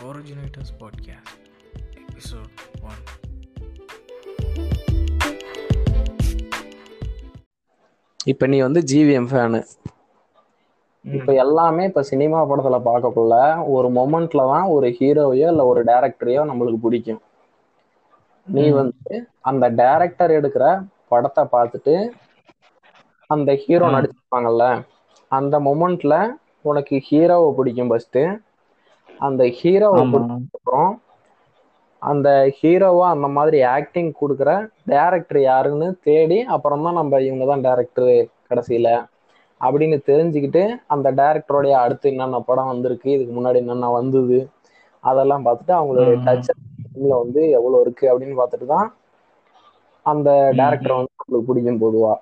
Originators Podcast, Episode 1. இப்ப நீ வந்து ஜிவிஎம் ஃபேனு இப்ப எல்லாமே இப்ப சினிமா படத்துல பார்க்கக்குள்ள ஒரு மொமெண்ட்ல தான் ஒரு ஹீரோவையோ இல்ல ஒரு டைரக்டரையோ நம்மளுக்கு பிடிக்கும் நீ. வந்து அந்த டைரக்டர் எடுக்கிற படத்தை பார்த்துட்டு அந்த ஹீரோ. நடிச்சிருப்பாங்கல்ல அந்த மொமெண்ட்ல உனக்கு ஹீரோவை பிடிக்கும் ஃபர்ஸ்ட் அந்த ஹீரோவை அந்த ஹீரோவா அந்த மாதிரி ஆக்டிங் கொடுக்குற டேரக்டர் யாருன்னு தேடி அப்புறம் தான் நம்ம இவங்க தான் டேரக்டர் கடைசியில அப்படின்னு தெரிஞ்சுக்கிட்டு அந்த டேரக்டருடைய அடுத்து என்னென்ன படம் வந்திருக்கு இதுக்கு முன்னாடி என்னென்ன வந்தது அதெல்லாம் பார்த்துட்டு அவங்களுடைய. டச் வந்து எவ்வளவு இருக்கு அப்படின்னு பார்த்துட்டு தான் அந்த. டேரக்டர் வந்து நம்மளுக்கு பிடிக்கும் பொதுவா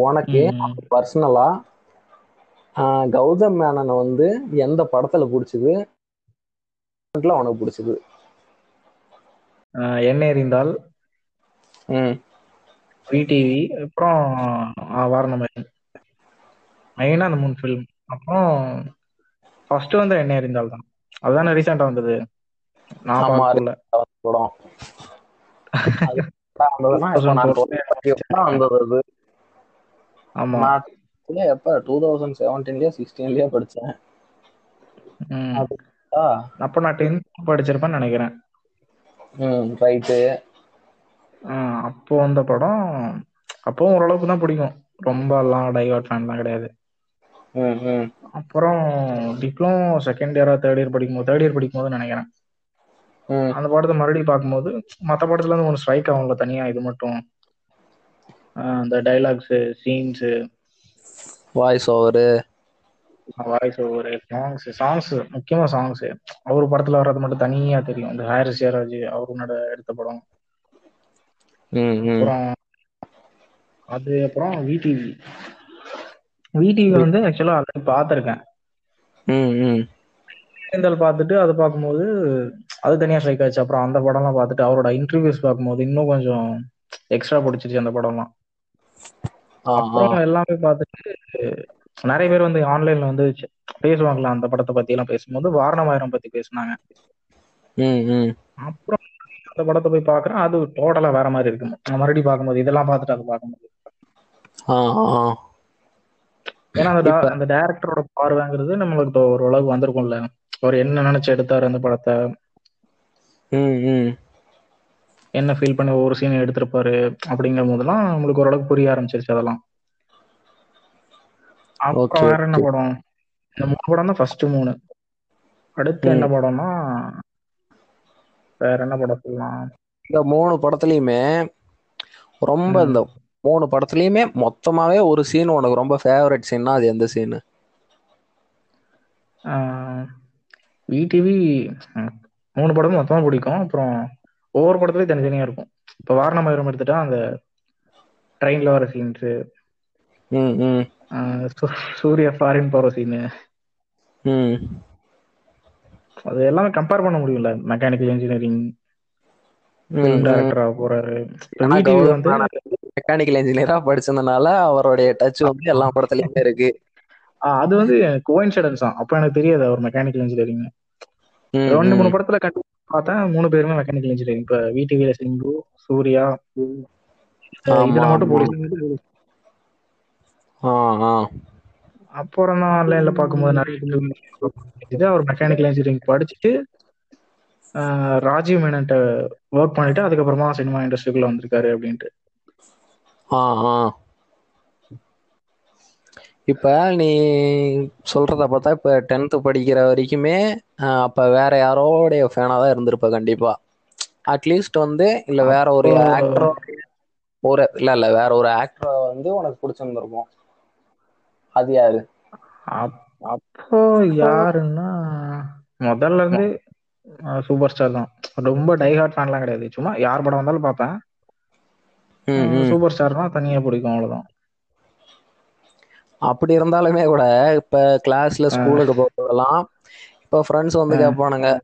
உனக்கு. பர்சனலா கௌதம் மேனனை வந்து எந்த படத்துல பிடிச்சது? உனக்கு பிடிச்சது. என்ன எறிந்தால்? விடிவி அப்புறம் ஆஹ் வாரணமாயி மெயினா அந்த மூணு ஃபிலிம் அப்புறம் ஃபர்ஸ்ட் வந்து என்ன எறிந்தால் தான். அதுதானே ரீசெண்டா வந்தது. நான் பார்க்கல. படம். அது படம் வந்ததுன்னா இப்ப நான் 2021 தான் வந்தது அது. ஆமா. இல்ல எப்ப டூ தௌசண்ட் செவன்டீன்லயோ சிக்ஸ்டீன்லயோ படிச்சேன். அப்ப நான் டென்த் படிச்சிருப்பேன்னு நினைக்கிறேன். ம் ரைட்டு அப்போ வந்த படம் அப்பவும் ஓரளவுக்கு தான் பிடிக்கும். ரொம்ப எல்லாம் டைவர்ட் ஃபேன்லாம் கிடையாது. அப்புறம் டிப்ளமோ செகண்ட் இயரா தேர்ட் இயர் படிக்கும்போது தேர்ட் இயர் படிக்கும்போது நினைக்கிறேன். அந்த படத்தை மறுபடியும் பார்க்கும்போது மற்ற படத்துல இருந்து ஒன்று ஸ்ட்ரைக் ஆகும்ல தனியா இது மட்டும். அந்த dialogues scenes voice over voice over songs songs முக்கியமா சாங்ஸ் அவர் படத்துல வர்றது மட்டும் தனியா தெரியும். இந்த ஹாரிஸ் ஜெயராஜ் அவரோட எடுத்த படம். அப்புறம் அது அப்புறம் விடிவி விடிவி வந்து ஆக்சுவலா ஆல்ரெடி பார்த்துருக்கேன். இருந்தாலும் பார்த்துட்டு அதை பார்க்கும்போது அது தனியா ஸ்ட்ரைக் ஆச்சு. அப்புறம் அந்த படம்லாம் பார்த்துட்டு அவரோட இன்டர்வியூஸ் பார்க்கும்போது இன்னும் கொஞ்சம் எக்ஸ்ட்ரா பிடிச்சிருச்சு அந்த படம்லாம். அப்புறம் எல்லாமே பார்த்துட்டு நிறைய பேர் வந்து ஆன்லைன்ல வந்து பேசுவாங்களா அந்த படத்தை பத்தி எல்லாம் பேசும்போது வாரணமாயிரம் பத்தி பேசுனாங்க. அப்புறம் அந்த படத்தை போய் பார்க்கறேன் அது டோட்டலா வேற மாதிரி இருக்கு. நான் மறுபடியும் பார்க்கும்போது இதெல்லாம் பார்த்துட்டு அதை பார்க்கும்போது. ஏன்னா அந்த அந்த டேரக்டரோட பார்வைங்கிறது நம்மளுக்கு இப்போ ஓரளவுக்கு வந்திருக்கும்ல. அவர் என்ன நினைச்சு எடுத்தாரு அந்த படத்தை? என்ன ஃபீல் பண்ணி ஒவ்வொரு சீன் எடுத்திருப்பாரு அப்படிங்கும் போதெல்லாம் நம்மளுக்கு ஓரளவுக்கு புரிய ஆரம்பிச்சிருச்சு அதெல்லாம். அப்புறம் வேற என்ன படம்? இந்த மூணு படம் தான் ஃபர்ஸ்ட் மூணு. அடுத்து என்ன படம்னா வேற என்ன படம் சொல்லலாம்? இந்த மூணு படத்துலயுமே ரொம்ப இந்த மூணு படத்துலயுமே மொத்தமாவே ஒரு சீன் உனக்கு ரொம்ப ஃபேவரட் சீன்னா அது எந்த சீனு விடிவி மூணு படமும் மொத்தமா பிடிக்கும். அப்புறம் ஒவ்வொரு படத்துலயும் தனித்தனியா இருக்கும். இப்போ வாரணமாயிரம் எடுத்துட்டா அந்த ட்ரெயின்ல வர சீன்ஸ் சூர்யா ஃபாரின் போற சீனு அது எல்லாமே கம்பேர் பண்ண முடியும்ல மெக்கானிக்கல் இன்ஜினியரிங் டைரக்டரா போறாரு. மெக்கானிக்கல் இன்ஜினியரா படிச்சதுனால அவருடைய டச் வந்து எல்லா படத்துலயுமே இருக்கு. அது வந்து கோயின்சிடன்ஸ் தான். அப்ப எனக்கு தெரியாது அவர் மெக்கானிக்கல் இன்ஜினியரிங் ரெண்டு மூணு படத்துல கண்டு பார்த்தேன் மூணு பேருமே மெக்கானிக்கல் இன்ஜினியரிங் இப்ப விடிவில சிம்பு சூர்யா அஹ் ஆமா இதுல மட்டும் போலீஸ் அப்புறம் தான் ஆன்லைன்ல பார்க்கும்போது நிறைய அவர் மெக்கானிக்கல் இன்ஜினியரிங் படிச்சுட்டு ராஜீவ் மேனன்ட்ட ஒர்க் பண்ணிட்டு அதுக்கப்புறமா சினிமா இண்டஸ்ட்ரிக்குள்ள வந்திருக்காரு அப்படின்ட்டு. இப்ப நீ சொல்றத பார்த்தா இப்ப டென்த்து படிக்கிற வரைக்குமே அப்ப வேற யாரோடைய ஃபேனா தான் இருந்திருப்ப கண்டிப்பா. அட்லீஸ்ட் வந்து இல்ல வேற ஒரு ஆக்டரோ ஒரு இல்ல இல்ல வேற ஒரு ஆக்டரை வந்து உனக்கு பிடிச்சிருந்திருக்கும். அது யாரு? அப்- அப்போ யாருன்னா முதல்ல இருந்து சூப்பர் ஸ்டார் தான். ரொம்ப டைஹார்ட் ஃபேன்லாம் கிடையாது. சும்மா யார் படம் வந்தாலும் பார்ப்பேன். சூப்பர் ஸ்டார்னா தனியா பிடிக்கும் அவ்வளவுதான். அப்படி இருந்தாலுமே கூட இப்ப கிளாஸ்ல ஸ்கூலுக்கு போறதெல்லாம் இப்ப ஃப்ரெண்ட்ஸ் வந்து கேட்பானுங்க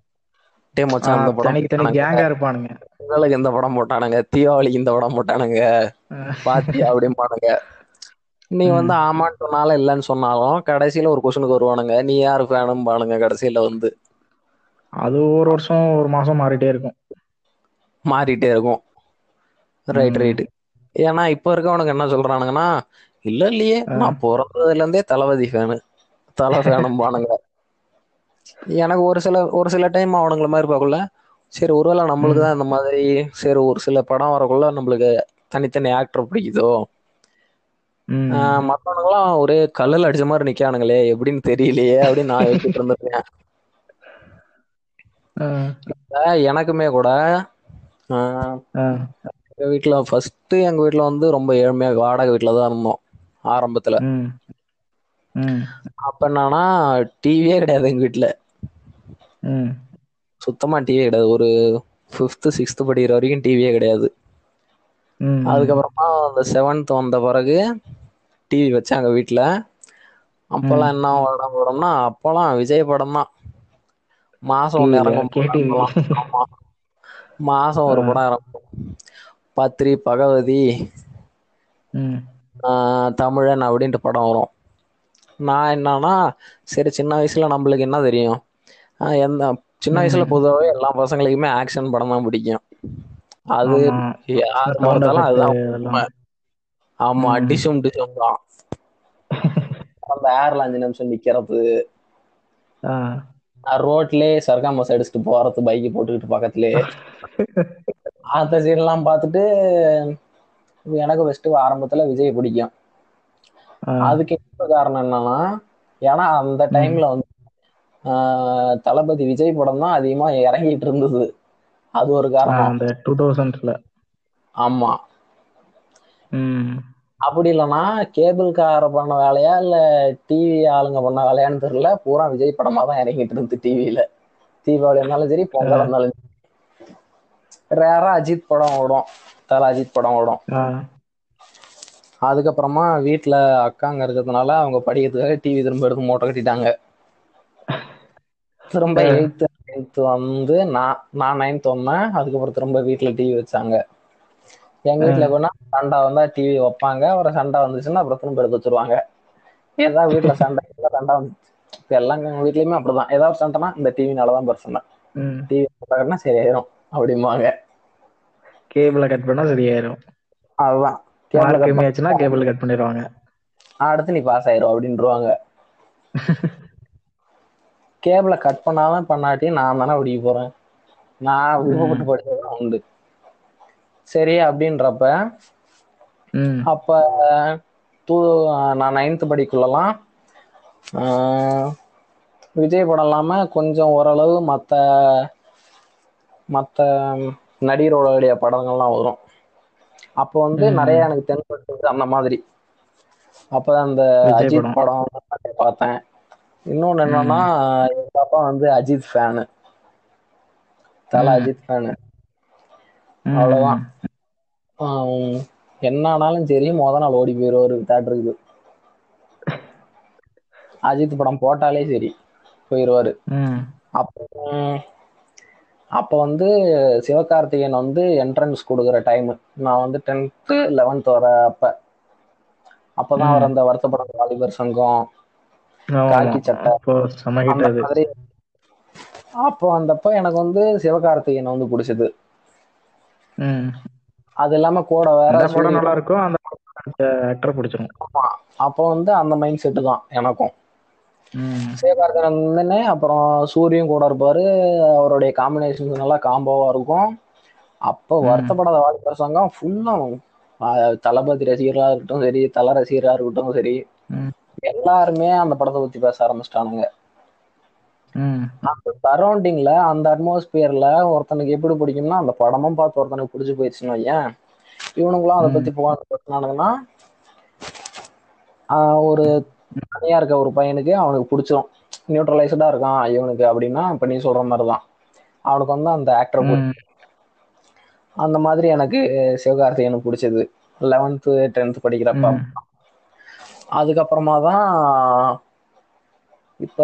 டே மச்சான் இந்த படம் கேங்கா இருப்பானுங்க. இந்த படம் போட்டானுங்க. தீபாவளிக்கு இந்த படம் போட்டானுங்க. பாத்தியா? அப்படிம்பானுங்க. நீ. வந்து ஆமான்னு சொன்னாலும் இல்லைன்னு சொன்னாலும் கடைசியில ஒரு கொஸ்டினுக்கு வருவானுங்க. நீ யாரு ஃபேனும் பானுங்க கடைசியில வந்து. அது ஒரு வருஷம் ஒரு மாசம் மாறிட்டே இருக்கும். மாறிட்டே இருக்கும். ரைட். ரைட் ஏன்னா இப்ப இருக்கவனுக்கு என்ன சொல்றானுங்கன்னா இல்ல இல்லையே நான் பிறந்ததுல இருந்தே தளபதி ஃபேனு தலை ஃபேனும் பானுங்க. எனக்கு ஒரு சில ஒரு சில டைம் அவனுங்கள மாதிரி பார்க்கல. சரி ஒருவேளை நம்மளுக்கு தான் இந்த மாதிரி சரி ஒரு சில படம் வரக்குள்ள நம்மளுக்கு தனித்தனி ஆக்டர் பிடிக்குதோ ம். ஆஹ் மத்தவனுங்களாம் ஒரே கல்லுல அடிச்ச மாதிரி நிக்கானுங்களே எப்படின்னு தெரியலையே அப்படின்னு நான் யோசிச்சுட்டு இருந்திருக்கேன் எனக்குமே கூட எங்க வீட்டுல ஃபர்ஸ்ட் எங்க வீட்டுல வந்து ரொம்ப ஏழ்மையா வாடகை வீட்டுல தான் இருந்தோம் ஆரம்பத்துல. அப்ப என்னன்னா டிவியே கிடையாது எங்க வீட்டுல. சுத்தமா டிவியே கிடையாது ஒரு ஃபிஃப்த் சிக்ஸ்த் படிக்கிற வரைக்கும் டிவியே கிடையாது. அதுக்கப்புறமா அந்த செவன்த் வந்த பிறகு டிவி வச்சாங்க வீட்டுல அப்பெல்லாம் என்ன படம் போடும்னா அப்பெல்லாம் விஜய் படம் தான். மாசம் ல, இறங்கும் மாசம் ஒரு படம் இறங்கும். பத்ரி பகவதி தமிழன் அப்படின்ட்டு படம் வரும். நான் என்னன்னா சரி சின்ன வயசுல நம்மளுக்கு என்ன தெரியும்? எந்த சின்ன வயசுல பொதுவாகவே எல்லா பசங்களுக்குமே ஆக்ஷன் படம் தான் பிடிக்கும். அது. யார் effect அதுதான். ஆமா ம். டிஷும் டிஷும் தான் அந்த ஏர்ல அஞ்சு நிமிஷம் நிக்கிறது. ரோட்லயே சர்க்காம் பஸ் அடிச்சுட்டு போறது பைக் போட்டுக்கிட்டு பக்கத்துலயே அந்த சீன்லாம் பார்த்துட்டு எனக்கு ஃபர்ஸ்ட் ஆரம்பத்துல விஜய் பிடிக்கும். அதுக்கு இன்னொரு காரணம் என்னன்னா ஏன்னா அந்த டைம்ல வந்து ஆஹ், தளபதி விஜய் படம் தான் அதிகமா இறங்கிட்டு இருந்தது அது ஒரு காரணம். அந்த டூ தௌசண்ட்ஸ்ல ஆமா. அப்படி இல்லைன்னா கேபிள் கார பண்ண வேலையா இல்ல டிவி ஆளுங்க பண்ண வேலையான்னு தெரியல. பூரா விஜய் படமா தான் இறங்கிட்டு இருந்து டிவியில தீபாவளி இருந்தாலும் சரி பொங்கல் இருந்தாலும் ரேரா அஜித் படம் ஓடும். தல அஜித் படம் ஓடும். அதுக்கப்புறமா வீட்டுல அக்காங்க இருக்கிறதுனால அவங்க படிக்கிறதுக்காக டிவி திரும்ப எடுத்து மூட்டை கட்டிட்டாங்க. திரும்ப. எயித்து நைன்த் வந்து நான் நான் நைன்த் வந்தேன். அதுக்கப்புறம் திரும்ப வீட்டுல டிவி வச்சாங்க. எங்க வீட்டுல எப்படின்னா சண்டை வந்தா டிவி வைப்பாங்க. ஒரு சண்டை வந்துச்சுன்னா அப்புறம் திரும்ப எடுத்து வச்சிருவாங்க. ஏதாவது வீட்டுல சண்டை சண்டை வந்து இப்ப எல்லாம் எங்க வீட்லயுமே அப்படிதான். ஏதாவது சண்டைனா இந்த டிவினாலதான் பிரச்சனை. டிவி பார்க்கறதுனா சரியாயிரும். அப்படிம்பாங்க. கேபிள கட் பண்ணா சரியாயிரும். அதுதான். கேபிள் கட் கம்மி ஆச்சுன்னா கேபிள் கட் பண்ணிடுவாங்க அடுத்து நீ பாஸ் ஆயிரும் அப்படின்ட்டுருவாங்க கேபிள கட் பண்ணாம பண்ணாட்டி நான் தானே பிடிக்க போறேன். நான் விருப்பப்பட்டு படிச்சதான் உண்டு. சரி அப்படின்றப்ப அப்ப டூ நான் நைன்த் படிக்குள்ளலாம் விஜய் படம் இல்லாம கொஞ்சம் ஓரளவு மத்த மத்த நடிகர்களுடைய படங்கள்லாம் வரும். அப்போ வந்து. நிறைய எனக்கு தென்பட்டது அந்த மாதிரி. அப்ப அந்த அஜித் படம். படம் நிறைய பார்த்தேன். இன்னொன்னு என்னன்னா எங்க அப்பா வந்து அஜித் ஃபேனு தல. அஜித் ஃபேனு. அவ்வளவுதான். என்ன ஆனாலும் சரி முத நாள் ஓடி போயிடுவாரு தேட்டருக்கு அஜித் படம் போட்டாலே சரி போயிடுவாரு அப்போ அப்போ வந்து சிவகார்த்திகேயன் வந்து என்ட்ரன்ஸ் கொடுக்குற டைம் நான் வந்து டென்த்து லெவன்த் வர அப்ப. அப்பதான் அவர் அந்த வருத்தப்படம் வாலிபர் சங்கம். காக்கி ஆமா. சட்டை. அப்போ செம ஹிட் அந்த அது மாதிரி. அப்போ வந்தப்ப எனக்கு வந்து சிவகார்த்திகேயன் வந்து பிடிச்சது. அது இல்லாம கூட வேற நல்லா இருக்கோ அந்த ஆக்டர் பிடிச்சிரும். அப்போ வந்து அந்த மைண்ட் செட்டு தான் எனக்கும். சிவகார்த்திகேயன் அப்புறம் சூரியும் கூட இருப்பாரு. அவருடைய காம்பினேஷன் நல்லா காம்போவா இருக்கும். அப்போ. வருத்தப்படாத வாலிபர் சங்கம் ஃபுல்லா தளபதி ரசிகர்களா இருக்கட்டும் சரி தல ரசிகரா இருக்கட்டும் சரி. எல்லாருமே அந்த படத்தை பத்தி பேச ஆரம்பிச்சிட்டானுங்க. அந்த சரௌண்டிங்ல அந்த அட்மாஸ்பியர்ல ஒருத்தனுக்கு எப்படி பிடிக்கும்னா அந்த படமும் பார்த்து ஒருத்தனுக்கு பிடிச்சு போயிடுச்சுன்னு வையேன். இவனுங்களும் அதை. பத்தி புகார் பேசினானுங்கன்னா ஒரு தனியா இருக்க ஒரு பையனுக்கு அவனுக்கு பிடிச்சிரும். நியூட்ரலைஸ்டா இருக்கான் இவனுக்கு அப்படின்னா இப்ப நீ சொல்ற மாதிரிதான். அவனுக்கு வந்து அந்த ஆக்டர். அந்த மாதிரி எனக்கு சிவகார்த்திகேயனுக்கு பிடிச்சது. லெவன்த்து டென்த் படிக்கிறப்ப. அதுக்கப்புறமா தான் இப்ப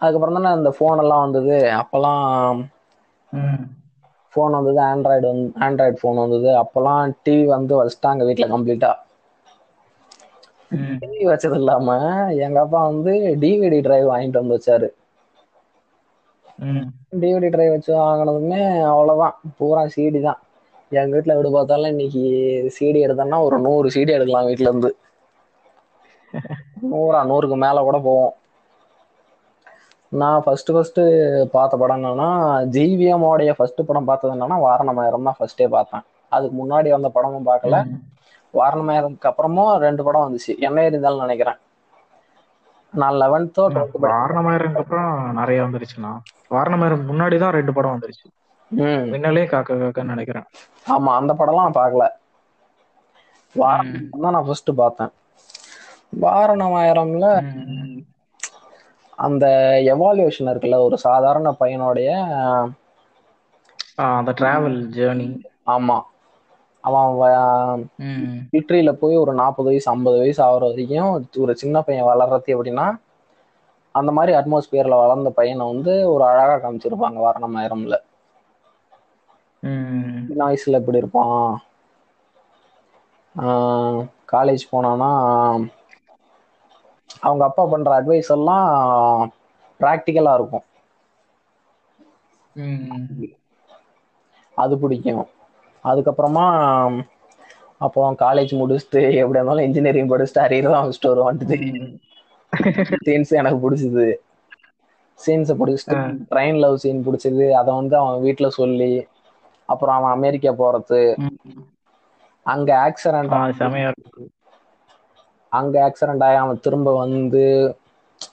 அதுக்கப்புறம் தானே இந்த ஃபோன் எல்லாம் வந்தது. அப்பெல்லாம். ஃபோன் வந்தது ஆண்ட்ராய்டு வந்து ஆண்ட்ராய்டு ஃபோன் வந்தது. அப்பெல்லாம் டிவி வந்து வச்சுட்டாங்க வீட்டில் கம்ப்ளீட்டா ம். டிவி வச்சது இல்லாம எங்க அப்பா வந்து டிவிடி டிரைவ் வாங்கிட்டு வந்து வச்சாரு. டிவிடி டிரைவ் வச்சு வாங்கினதுமே அவ்வளவுதான். பூரா சிடி தான். எங்க வீட்டுல எப்படி பார்த்தாலும் இன்னைக்கு சிடி எடுத்தோம்னா ஒரு நூறு சிடி எடுக்கலாம் வீட்டுல இருந்து. நூறா நூறுக்கு மேல கூட போவோம். நான் ஃபர்ஸ்ட் ஃபர்ஸ்ட் பார்த்த படம் என்னன்னா ஜிவிஎம் உடைய ஃபர்ஸ்ட் படம் பார்த்தது என்னன்னா வாரணமாயிரம் தான் ஃபர்ஸ்டே பார்த்தேன். அதுக்கு முன்னாடி வந்த படமும் பார்க்கல. ம். வாரணமாயிரம்க்கு அப்புறமும் ரெண்டு படம் வந்துச்சு. என்ன இருந்தாலும் நினைக்கிறேன். நான் லெவன்த்தோ வாரணமாயிரம்க்கு அப்புறம் நிறைய வந்துருச்சுண்ணா. வாரணமாயிரம் முன்னாடி தான் ரெண்டு படம் வந்துருச்சு. மின்னலே காக்க காக்கன்னு நினைக்கிறேன். ஆமா அந்த படம்லாம் பார்க்கல. வாரணம் தான் நான் ஃபர்ஸ்ட் பார்த்தேன். வாரணமாயிரம்ல. அந்த எவால்யூஷன் இருக்குல்ல ஒரு சாதாரண பையனுடைய அந்த டிராவல் ஜேர்னி ஆமா. அவன் ஹிட்ரியில போய் ஒரு நாற்பது வயசு ஐம்பது வயசு ஆகுற வரைக்கும் ஒரு சின்ன பையன் வளர்றது எப்படின்னா அந்த மாதிரி அட்மாஸ்பியர்ல வளர்ந்த பையனை வந்து ஒரு அழகா காமிச்சிருப்பாங்க வாரணமாயிரம்ல சின்ன வயசுல எப்படி இருப்பான்? காலேஜ் போனானா அவங்க அப்பா பண்ற அட்வைஸ் எல்லாம் ப்ராக்டிக்கலா இருக்கும். அது பிடிக்கும். அதுக்கப்புறமா அப்போ காலேஜ் முடிச்சுட்டு எப்படி இருந்தாலும் இன்ஜினியரிங் படிச்சுட்டு அரியர் தான் வச்சுட்டு வருவான்ட்டு. சீன்ஸ் எனக்கு பிடிச்சது. சீன்ஸை பிடிச்சிட்டு ட்ரெயின் லவ் சீன் பிடிச்சது. அதை வந்து அவன் வீட்டுல சொல்லி அப்புறம் அவன் அமெரிக்கா போறது. அங்க ஆக்சிடென்ட் அங்க ஆக்சிடென்ட் ஆகி அவன் திரும்ப வந்து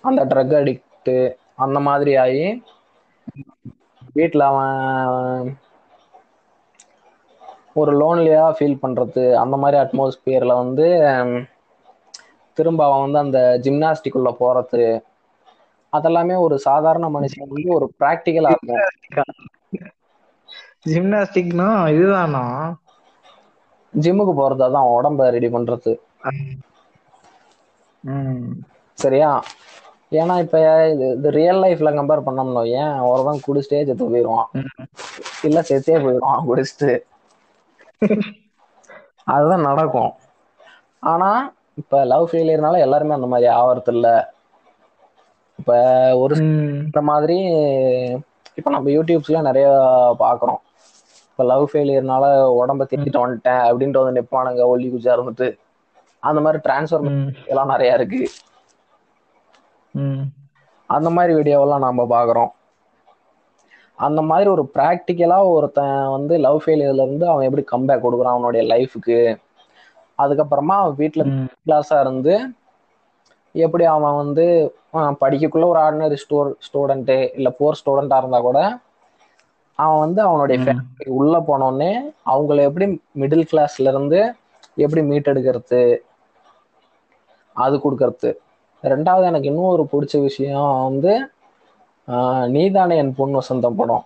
அந்த ட்ரக் அடிக்ட் அந்த மாதிரி ஆகி வீட்டில் அவன் ஒரு லோன்லியா ஃபீல் பண்றது அந்த மாதிரி அட்மாஸ்பியர்ல வந்து திரும்ப அவன் வந்து அந்த ஜிம்னாஸ்டிக் உள்ள போறது அதெல்லாமே ஒரு சாதாரண மனுஷன் வந்து ஒரு ப்ராக்டிக்கலா இருக்கும். ஜிம்னாஸ்டிக்னா இதுதானா? ஜிம்முக்கு போறது அதான் உடம்ப ரெடி பண்றது. சரியா? ஏன்னா இப்ப இது ரியல் லைஃப்ல கம்பேர் பண்ணோம்னோ ஏன் ஒருவன் குடிச்சிட்டே செத்து போயிடுவான் இல்ல செத்தே போயிடுவான் குடிச்சிட்டு. அதுதான் நடக்கும். ஆனா இப்ப லவ் ஃபெயிலியர்னால எல்லாருமே அந்த மாதிரி ஆவறது இல்ல இப்ப ஒரு. இந்த மாதிரி இப்ப நம்ம யூடியூப்ஸ்ல நிறைய பாக்குறோம். இப்ப லவ் ஃபெயிலியர்னால உடம்ப திட்டிட்டு வந்துட்டேன் அப்படின்ட்டு வந்து நிப்பானுங்க ஒல்லி குச்சா இருந்துட்டு. அந்த மாதிரி டிரான்ஸ்ஃபர். எல்லாம் நிறைய இருக்கு. அந்த மாதிரி வீடியோவெல்லாம் நாம பாக்குறோம் அந்த மாதிரி ஒரு ப்ராக்டிக்கலா ஒருத்தன் வந்து லவ் ஃபெயிலியர்ல இருந்து அவன் எப்படி கம்பேக் கொடுக்குறான் அவனுடைய லைஃபுக்கு அதுக்கப்புறமா அவன் வீட்டுல ம். கிளாஸா இருந்து எப்படி அவன் வந்து படிக்கக்குள்ள ஒரு ஆர்டினரி ஸ்டூ ஸ்டூடெண்ட்டு இல்ல போர் ஸ்டூடெண்டா இருந்தா கூட அவன் வந்து அவனுடைய. ஃபேமிலி உள்ள போனோடனே அவங்கள எப்படி மிடில் கிளாஸ்ல இருந்து எப்படி மீட் எடுக்கிறது அது கொடுக்கறது. ரெண்டாவது எனக்கு இன்னும் ஒரு பிடிச்ச விஷயம் வந்து ஆஹ், நீதானே என் பொன் வசந்தம் படம்.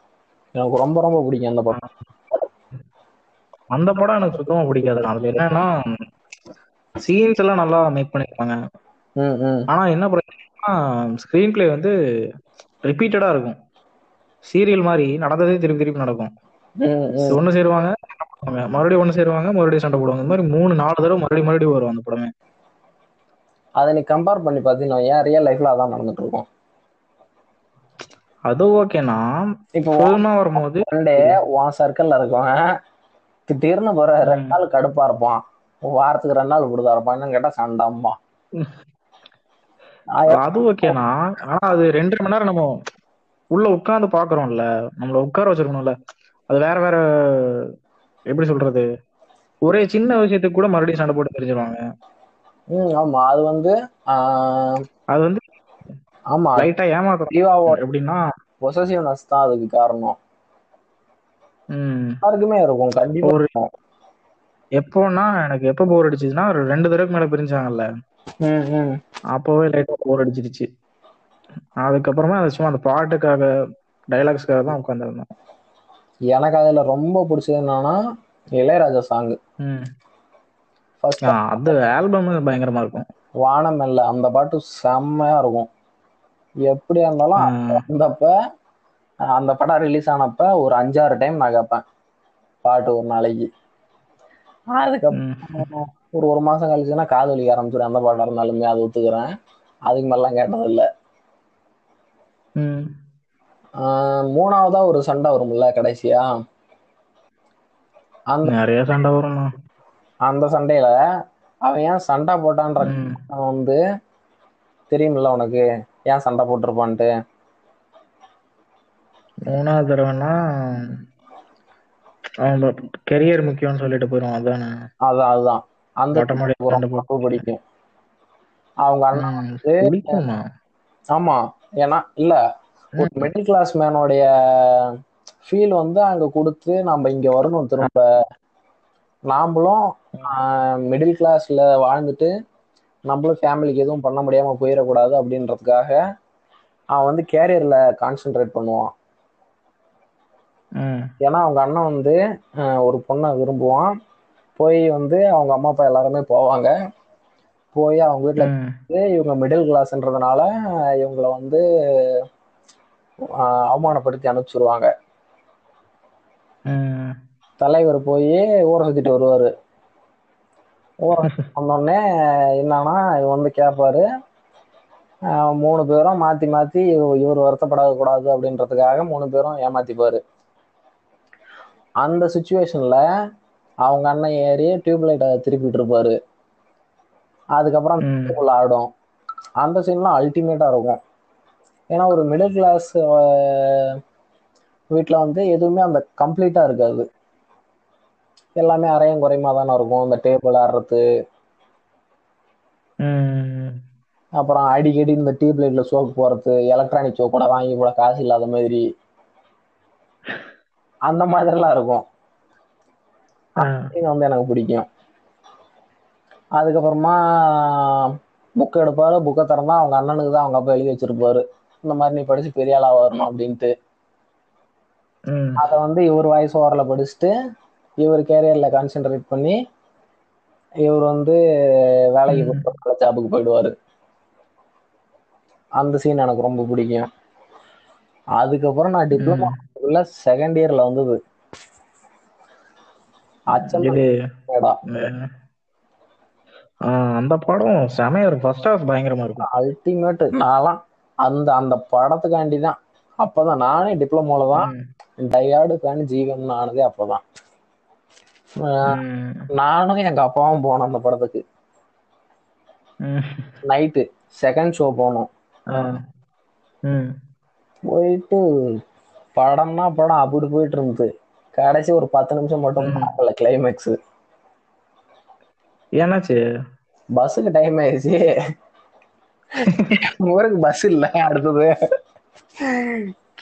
எனக்கு ரொம்ப ரொம்ப பிடிக்கும் அந்த படம். அந்த படம் எனக்கு சுத்தமா பிடிக்காது. அதுல என்னன்னா சீன்ஸ் எல்லாம் நல்லா மேக் பண்ணிருப்பாங்க ஆனா என்ன பிரச்சனைனா ஸ்கிரீன் பிளே வந்து ரிப்பீட்டடா இருக்கும். சீரியல் மாதிரி நடந்ததே திருப்பி திருப்பி நடக்கும். ஒண்ணு சேருவாங்க. மறுபடியும் ஒண்ணு சேருவாங்க மறுபடியும் சண்டை போடுவாங்க. இந்த மாதிரி மூணு நாலு தடவை மறுபடியும் மறுபடியும் வரும் அந்த படமே. அதை நீ கம்பேர் பண்ணி பார்த்தீங்கன்னா ஏன் ரியல் லைஃப்ல அதான் நடந்துட்டு இருக்கும் அது ஓகேனா இப்போ வரும்போது சண்டே உன் சர்க்கிள்ல இருக்கவன் திடீர்னு போற ரெண்டு நாள் கடுப்பா இருப்பான். வாரத்துக்கு ரெண்டு நாள் கொடுத்தா இருப்பான். என்னன்னு கேட்டா சண்டைம்மா. அது ஓகேனா ஆனா அது ரெண்டரை மணி நேரம் நம்ம உள்ள உட்கார்ந்து பாக்குறோம்ல நம்மள உட்கார வச்சிருக்கணும்ல. அது வேற வேற எப்படி சொல்றது? ஒரே சின்ன விஷயத்துக்கு கூட மறுபடியும் சண்டை போட்டு தெரிஞ்சிருவாங்க ம் ஆமா. அது வந்து அது வந்து ஆமா. லைட்டா ஏமாத்துறோம். ஜீவாவோட எப்படின்னா பொசசிவ்னஸ் தான் அதுக்கு காரணம். ம், எல்லாருக்குமே இருக்கும். கண்டிப்பா ஒரு இருக்கும். எப்போன்னா எனக்கு எப்போ போர் அடிச்சுச்சுன்னா ஒரு ரெண்டு தடவைக்கு மேல பிரிஞ்சாங்கல்ல. அப்போவே லைட்டா போர் அடிச்சிருச்சு. அதுக்கப்புறமா அது சும்மா அந்த பாட்டுக்காக டைலாக்ஸ்க்காக தான் உட்காந்துருந்தோம் எனக்கு அதுல ரொம்ப பிடிச்சது என்னன்னா இளையராஜா சாங் அது ஆல்பம் பயங்கரமா இருக்கும். வானம் இல்ல அந்த பாட்டு செம்மையா இருக்கும். எப்படியா இருந்தாலும் ம். வந்தப்ப அந்த படம் ரிலீஸ் ஆனப்ப ஒரு அஞ்சாறு டைம் நான் கேட்பேன் பாட்டு ஒரு நாளைக்கு. அதுக்கப்புறம். ஒரு ஒரு மாசம் கழிச்சுன்னா காது வலிக்க ஆரம்பிச்சிடும் அந்த பாட்டா இருந்தாலுமே அது ஒத்துக்கிறேன். அதுக்கு மேலாம் கேட்டதில்ல. மூணாவதா ஒரு சண்டை வரும்ல கடைசியா? அந்த நிறைய சண்டை வரும்ண்ணா அந்த சண்டையில அவன் ஏன் சண்டை போட்டான்ற வந்து தெரியுமில்ல உனக்கு. ஏன் சண்டை போட்டிருப்பான்ட்டு. மூணாவது தடவைன்னா அவன் கெரியர் முக்கியம்னு சொல்லிட்டு போயிடும் அதானே? அதான் அதுதான். அந்த பிடிக்கும். அவங்க அண்ணன் வந்து ஆமா. ஏன்னா இல்ல ஒரு மிடில் கிளாஸ் மேனோடைய ஃபீல் வந்து அங்க கொடுத்து நம்ம இங்க வரணும் திரும்ப. நாமளும் மிடில் கிளாஸ்ல வாழ்ந்துட்டு நம்மளும் ஃபேமிலிக்கு எதுவும் பண்ண முடியாம போயிடக்கூடாது அப்படின்றதுக்காக அவன் வந்து கேரியர்ல கான்சென்ட்ரேட் பண்ணுவான். ஏன்னா அவங்க அண்ணன் வந்து ஒரு பொண்ணை விரும்புவான். போய் வந்து அவங்க அம்மா அப்பா எல்லாருமே போவாங்க. போய் அவங்க வீட்டுல வந்து இவங்க மிடில் கிளாஸ்ன்றதுனால இவங்கள வந்து அவமானப்படுத்தி அனுப்பிச்சிருவாங்க தலைவர் போய் ஊரை சுத்திட்டு வருவாரு. சுத்தி வந்தோடனே என்னன்னா இவர் வந்து கேட்பாரு மூணு பேரும் மாத்தி மாத்தி இவ- இவர் வருத்தப்பட கூடாது அப்படின்றதுக்காக மூணு பேரும் ஏமாத்திப்பாரு. அந்த சுச்சுவேஷன்ல அவங்க அண்ணன் ஏறி டியூப் லைட்டை திருப்பிட்டு இருப்பாரு. அதுக்கப்புறம் ஆடும். அந்த சீன்லாம் அல்டிமேட்டா இருக்கும். ஏன்னா ஒரு மிடில் கிளாஸ் வீட்டில் வந்து எதுவுமே அந்த கம்ப்ளீட்டா இருக்காது. எல்லாமே அரையும் குறையுமா தானே இருக்கும். இந்த டேபிள் ஆடுறது. அப்புறம் அடிக்கடி இந்த டியூப் லைட்ல சோப்பு போறது எலக்ட்ரானிக் சோப் கூட வாங்கி கூட காசு இல்லாத மாதிரி. அந்த மாதிரிலாம் இருக்கும். இது வந்து எனக்கு பிடிக்கும். அதுக்கப்புறமா புக் எடுப்பாரு. புக்கை திறந்தா அவங்க அண்ணனுக்கு தான் அவங்க அப்பா எழுதி வச்சிருப்பாரு. இந்த மாதிரி நீ படிச்சு பெரிய ஆளா வரணும் அப்படின்ட்டு. அதை வந்து இவர் வாய்ஸ் ஓவரில் படிச்சுட்டு இவர் கேரியர்ல கான்சென்ட்ரேட் பண்ணி இவர் வந்து வேலைக்கு. போய் ஜாபுக்கு போயிடுவாரு. அந்த சீன் எனக்கு ரொம்ப பிடிக்கும். அதுக்கப்புறம் நான் டிப்ளமா செகண்ட் இயர்ல வந்தது. அந்த படம் செமையா இருக்கும். ஃபர்ஸ்ட் ஹாஃப் பயங்கரமா இருக்கும். அல்டிமேட் நான்லாம் அந்த அந்த படத்துக்காண்டி தான் அப்பதான் நானே டிப்ளமோல தான். டயார்டு ஃபேன் ஜீவன் ஆனதே அப்பதான். நானும் எங்க அப்பாவும் போனோம் அந்த படத்துக்கு. நைட்டு செகண்ட் ஷோ போனோம். போயிட்டு படம்னா படம் அப்படி போயிட்டு இருந்தது கடைசி ஒரு பத்து நிமிஷம் மட்டும். பார்க்கல கிளைமேக்ஸ் என்னாச்சு பஸ்ஸுக்கு டைம் ஆயிடுச்சு ஊருக்கு பஸ் இல்ல அடுத்தது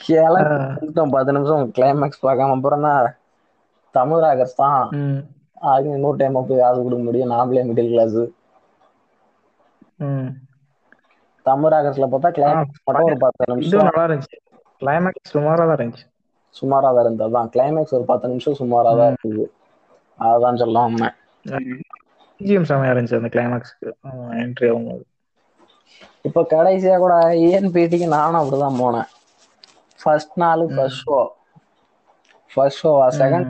கிளம்பிட்டோம் பத்து நிமிஷம் கிளைமேக்ஸ் பார்க்காம அப்புறம் தான் தமிழ் ராகர்ஸ் தான். அது இன்னொரு டைம் போய் காசு கொடுக்க முடியும். நாமளே மிடில் கிளாஸ். தமிழ் ராகர்ஸ்ல பார்த்தா கிளைமேக்ஸ் மட்டும் ஒரு பத்து நிமிஷம். நல்லா இருந்துச்சு. கிளைமேக்ஸ் சுமாரா தான் இருந்துச்சு. சுமாரா தான் இருந்தது. தான் கிளைமேக்ஸ் ஒரு பத்து நிமிஷம் சுமாரா தான் இருந்தது. அதுதான் சொல்ல வந்தேன் பிஜிஎம் செமையா இருந்துச்சு அந்த கிளைமேக்ஸ்க்கு என்ட்ரி ஆகும்போது இப்ப கடைசியா கூட இஎன்பிடிக்கு நானும் அப்படிதான் போனேன். ஃபர்ஸ்ட் நாள் ஃபர்ஸ்ட் ஷோ ஃபர்ஸ்ட் ஷோவா செகண்ட்.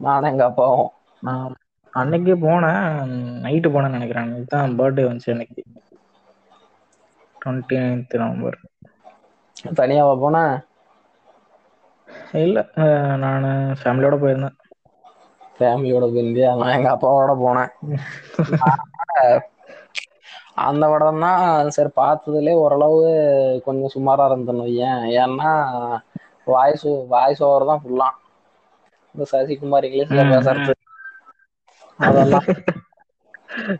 நானும் எங்க அப்பாவும். நான் அன்னைக்கு போனேன். நைட்டு போனேன்னு நினைக்கிறேன். இதுதான் பர்த்டே வந்துச்சு அன்னைக்கு. டுவெண்ட்டி நைன்த் நவம்பர் தனியாவா போனேன் இல்ல நான் ஃபேமிலியோட போயிருந்தேன். ஃபேமிலியோட போயிருந்தியா? நான் எங்க அப்பாவோட போனேன். அந்த படம் தான் சரி பார்த்ததுலே ஓரளவு கொஞ்சம் சுமாரா இருந்தேன்னு வையேன். ஏன்னா வாய்ஸ் வாய்ஸ் ஓவர் தான் ஃபுல்லா இந்த சசிகுமார் இங்கிலீஷ்ல பேசுறது அதெல்லாம்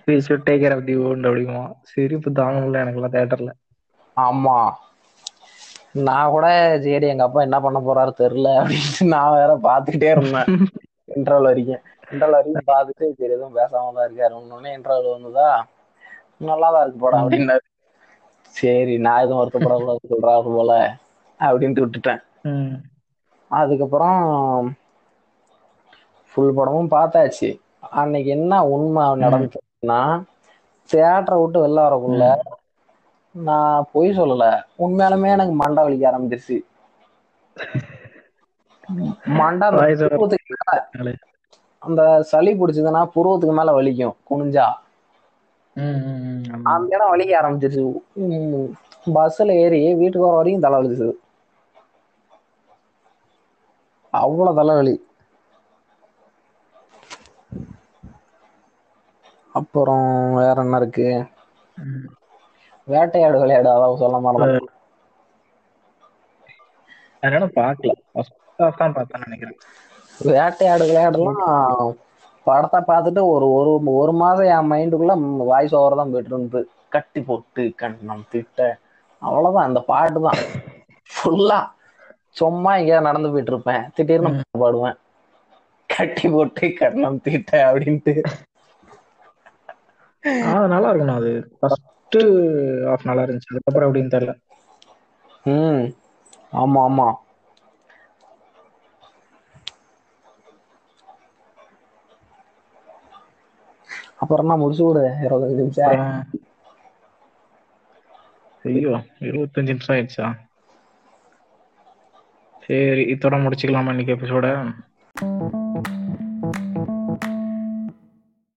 we should take care of the own அப்படிங்குமா சிரிப்பு தாங்க முடியல எனக்குலாம் தேட்டர்ல ஆமா. நான் கூட சரி எங்க அப்பா என்ன பண்ண போறாரு தெரியல அப்படின்ட்டு நான் வேற பாத்துக்கிட்டே இருந்தேன். இன்டர்வல் வரைக்கும். இன்டர்வல் வரைக்கும் பார்த்துட்டு சரி எதுவும் பேசாம தான் இருக்காரு. ஒன்னொன்னே இன்டர்வல் வந்ததா? நல்லாதான் இருக்கு படம் அப்படின்னாரு. சரி நான் எதுவும் வருத்தப்படக்கூடாது சொல்றாரு போல அப்படின்ட்டு விட்டுட்டேன். அதுக்கப்புறம் ஃபுல் படமும் பார்த்தாச்சு. அன்னைக்கு என்ன உண்மை நடந்துச்சுன்னா தியேட்டரை விட்டு வெளில வரக்குள்ள நான் பொய் சொல்லல. உண்மையாலுமே எனக்கு மண்டை வலிக்க ஆரம்பிச்சிருச்சு. மண்டை அந்த சளி பிடிச்சதுன்னா புருவத்துக்கு மேல வலிக்கும் குனிஞ்சா. அந்த இடம் வலிக்க ஆரம்பிச்சிருச்சு. பஸ்ல ஏறி வீட்டுக்கு வர வரைக்கும் தலை வலிச்சுது. அவ்வளவு தலைவலி. அப்புறம் வேற என்ன இருக்கு. வேட்டையாடு விளையாடு அதாவது சொல்ல மாதிரி பார்க்கல. ஃபர்ஸ்ட் தான் பார்த்தேன்னு நினைக்கிறேன். வேட்டையாடு விளையாடலாம். படத்தை பார்த்துட்டு ஒரு ஒரு ஒரு மாசம் என் மைண்டுக்குள்ள வாய்ஸ் ஓவர் தான் போயிட்டு இருந்து கட்டி போட்டு கண்ணம் திட்ட. அவ்வளவுதான் அந்த பாட்டு தான். ஃபுல்லா சும்மா எங்கேயாவது நடந்து போயிட்டு இருப்பேன் திடீர்னு பாடுவேன். கட்டி போட்டு கண்ணம் திட்ட அப்படின்ட்டு. அது நல்லா இருக்கணும் அது. ஃபர்ஸ்ட் ஹாஃப் நல்லா இருந்துச்சு. அதுக்கப்புறம் எப்படின்னு தெரியல. ம். ஆமா ஆமா. அப்புறம் நான் முடிச்சு விடு இருபத்தஞ்சு நிமிஷம் ஐயோ இருபத்தஞ்சு நிமிஷம் ஆயிடுச்சா? சரி இதோட முடிச்சுக்கலாமா இன்னைக்கு எபிசோட